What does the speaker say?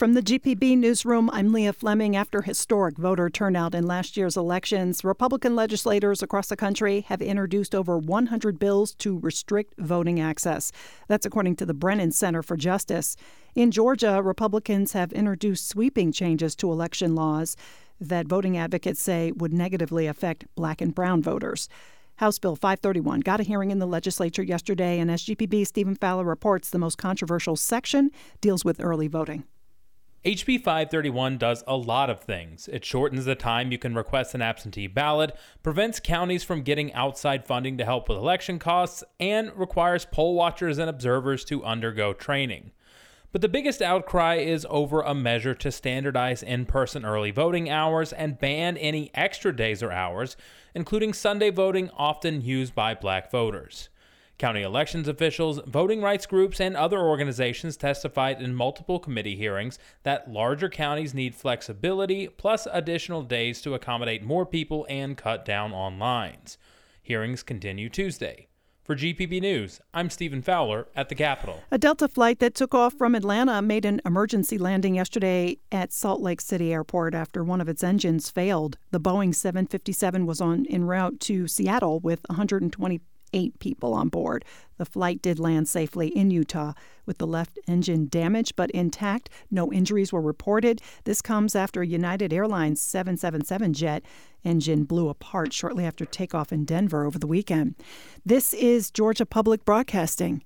From the GPB newsroom, I'm Leah Fleming. After historic voter turnout in last year's elections, Republican legislators across the country have introduced over 100 bills to restrict voting access. That's according to the Brennan Center for Justice. In Georgia, Republicans have introduced sweeping changes to election laws that voting advocates say would negatively affect black and brown voters. House Bill 531 got a hearing in the legislature yesterday, and as GPB Stephen Fowler reports, the most controversial section deals with early voting. HB 531 does a lot of things. It shortens the time you can request an absentee ballot, prevents counties from getting outside funding to help with election costs, and requires poll watchers and observers to undergo training. But the biggest outcry is over a measure to standardize in person early voting hours and ban any extra days or hours, including Sunday voting often used by black voters. County elections officials, voting rights groups, and other organizations testified in multiple committee hearings that larger counties need flexibility plus additional days to accommodate more people and cut down on lines. Hearings continue Tuesday. For GPB News, I'm Stephen Fowler at the Capitol. A Delta flight that took off from Atlanta made an emergency landing yesterday at Salt Lake City Airport after one of its engines failed. The Boeing 757 was on en route to Seattle with 120 eight people on board. The flight did land safely in Utah with the left engine damaged but intact. No injuries were reported. This comes after a United Airlines 777 jet engine blew apart shortly after takeoff in Denver over the weekend. This is Georgia Public Broadcasting.